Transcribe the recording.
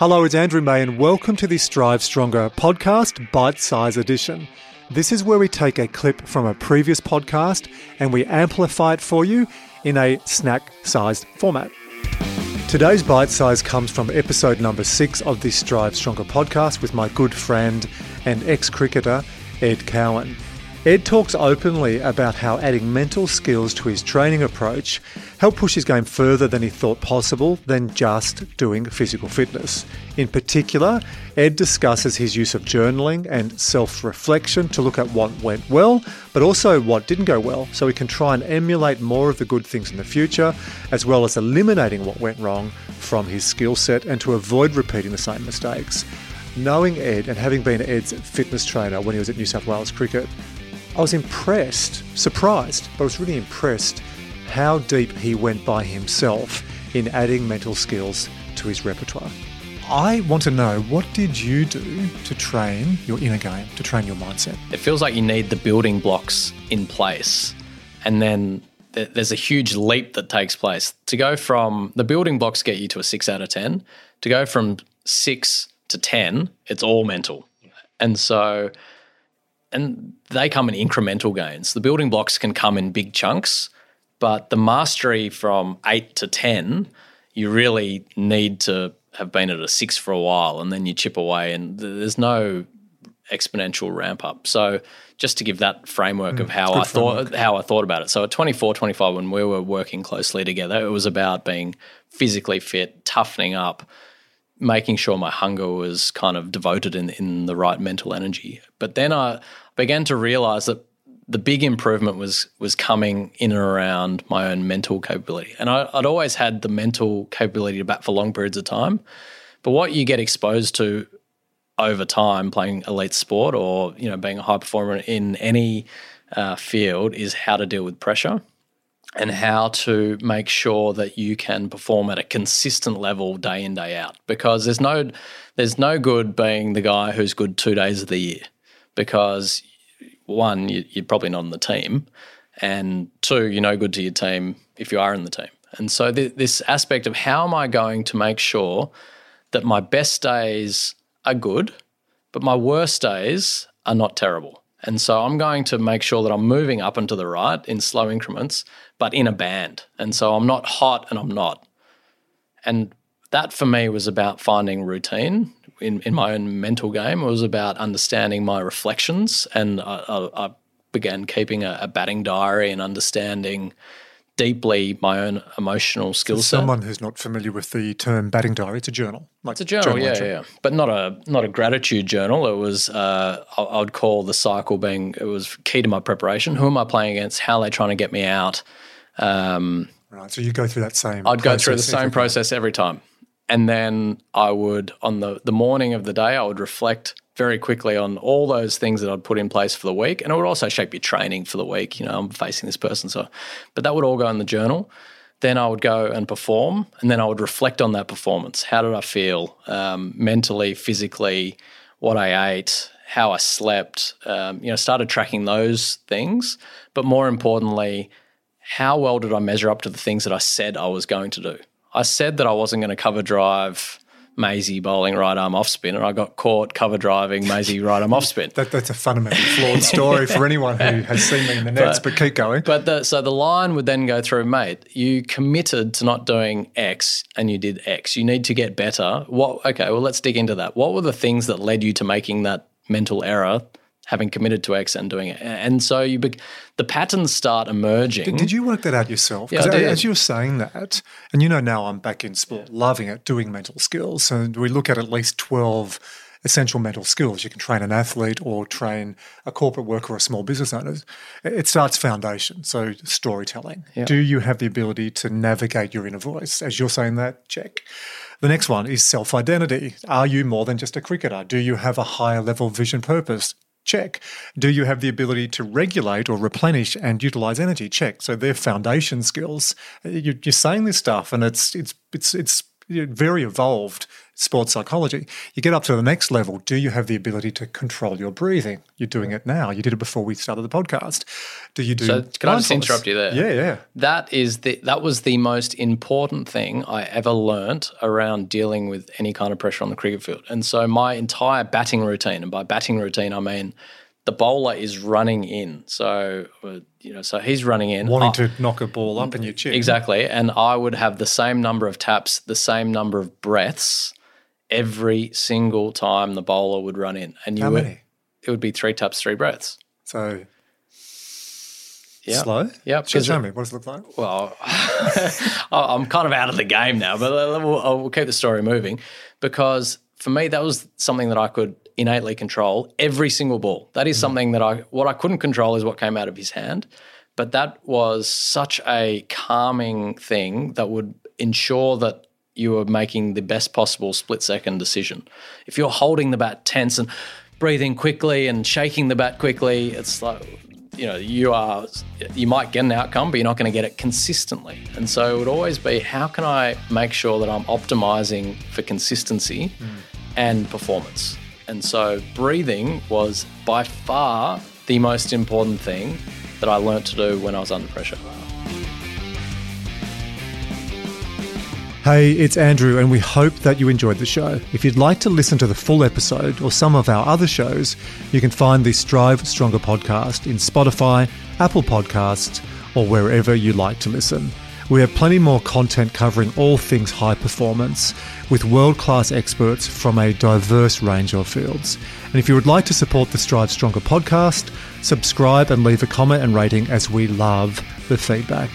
Hello, it's Andrew May, and welcome to the Strive Stronger podcast, bite size edition. This is where we take a clip from a previous podcast and we amplify it for you in a snack sized format. Today's bite size comes from episode number six of the Strive Stronger podcast with my good friend and ex cricketer, Ed Cowan. Ed talks openly about how adding mental skills to his training approach helped push his game further than he thought possible than just doing physical fitness. In particular, Ed discusses his use of journaling and self reflection to look at what went well, but also what didn't go well, so he can try and emulate more of the good things in the future, as well as eliminating what went wrong from his skill set and to avoid repeating the same mistakes. Knowing Ed and having been Ed's fitness trainer when he was at New South Wales Cricket, I was impressed, surprised, but I was really impressed how deep he went by himself in adding mental skills to his repertoire. I want to know what did you do to train your inner game, to train your mindset? It feels like you need the building blocks in place. And then th- there's a huge leap that takes place. To go from the building blocks get you to a six out of 10, to go from six to 10, it's all mental. And so and they come in incremental gains. The building blocks can come in big chunks, but the mastery from eight to 10, you really need to have been at a six for a while and then you chip away, and there's no exponential ramp up. So, just to give that framework mm, of how I framework. thought how I thought about it. So at 24, 25 when we were working closely together, it was about being physically fit, toughening up, making sure my hunger was kind of devoted in, in the right mental energy. But then I began to realize that the big improvement was was coming in and around my own mental capability. And I, would always had the mental capability to bat for long periods of time. But what you get exposed to over time playing elite sport or you know being a high performer in any uh, field is how to deal with pressure and how to make sure that you can perform at a consistent level day in day out. Because there's no there's no good being the guy who's good 2 days of the year. Because one you, are probably not on the team and two you're no good to your team if you are in the team. And so th- this aspect of how am I going to make sure that my best days are good but my worst days are not terrible and so I'm going to make sure that I'm moving up and to the right in slow increments, but in a band. And so I'm not hot and I'm not. And that for me was about finding routine in, in my own mental game. It was about understanding my reflections. And I, I, I began keeping a, a batting diary and understanding deeply my own emotional skill set. Someone who's not familiar with the term batting diary, it's a journal. Like it's a journal, journal yeah, entry. yeah, but not a not a gratitude journal. It was uh, I, I would call the cycle being it was key to my preparation. Who am I playing against? How are they trying to get me out? Um, right. So you go through that same. I'd go through the same process every time, and then I would on the the morning of the day I would reflect very quickly on all those things that I'd put in place for the week. And it would also shape your training for the week. You know, I'm facing this person. So, but that would all go in the journal. Then I would go and perform, and then I would reflect on that performance. How did I feel um, mentally, physically, what I ate, how I slept? Um, you know, started tracking those things. But more importantly, how well did I measure up to the things that I said I was going to do? I said that I wasn't going to cover drive Maisie bowling right arm off spin, and I got caught cover driving Maisie right arm off spin. that, that's a fundamentally flawed story for anyone who has seen me in the nets, but, but keep going. But the, so the line would then go through, mate. You committed to not doing X, and you did X. You need to get better. What? Okay, well, let's dig into that. What were the things that led you to making that mental error having committed to X and doing it. And so you be, the patterns start emerging. Did, did, you work that out yourself? Yeah, as you were saying that, and you know now I'm back in sport, yeah. loving it, doing mental skills. And we look at at least 12 essential mental skills. You can train an athlete or train a corporate worker or a small business owner. It starts foundation, so storytelling. Yeah. Do you have the ability to navigate your inner voice? As you're saying that, check. The next one is self identity. Are you more than just a cricketer? Do you have a higher level vision purpose? Check. Do you have the ability to regulate or replenish and utilize energy? Check. So they're foundation skills. You're saying this stuff, and it's it's it's it's very evolved sports psychology. You get up to the next level. Do you have the ability to control your breathing? You're doing it now. You did it before we started the podcast. Do you do? So can I just interrupt you there? Yeah, yeah. That is the that was the most important thing I ever learnt around dealing with any kind of pressure on the cricket field. And so my entire batting routine, and by batting routine I mean the bowler is running in. So uh, you know, so he's running in, wanting to knock a ball up in your chin. Exactly, and I would have the same number of taps, the same number of breaths every single time the bowler would run in, and you How would, many? it would be three taps, three breaths. So Yeah, slow. Yeah, because show me. What does it look like? well, I'm kind of out of the game now, but we'll, we'll keep the story moving because for me that was something that I could innately control every single ball. That is mm. something that I what I couldn't control is what came out of his hand, but that was such a calming thing that would ensure that you were making the best possible split second decision. If you're holding the bat tense and breathing quickly and shaking the bat quickly, it's like you know you are you might get an outcome but you're not going to get it consistently. And so it would always be how can i make sure that i'm optimizing for consistency mm. and performance and so breathing was by far the most important thing that i learnt to do when i was under pressure Hey, it's Andrew, and we hope that you enjoyed the show. If you'd like to listen to the full episode or some of our other shows, you can find the Strive Stronger podcast in Spotify, Apple Podcasts, or wherever you like to listen. We have plenty more content covering all things high performance with world class experts from a diverse range of fields. And if you would like to support the Strive Stronger podcast, subscribe and leave a comment and rating as we love the feedback.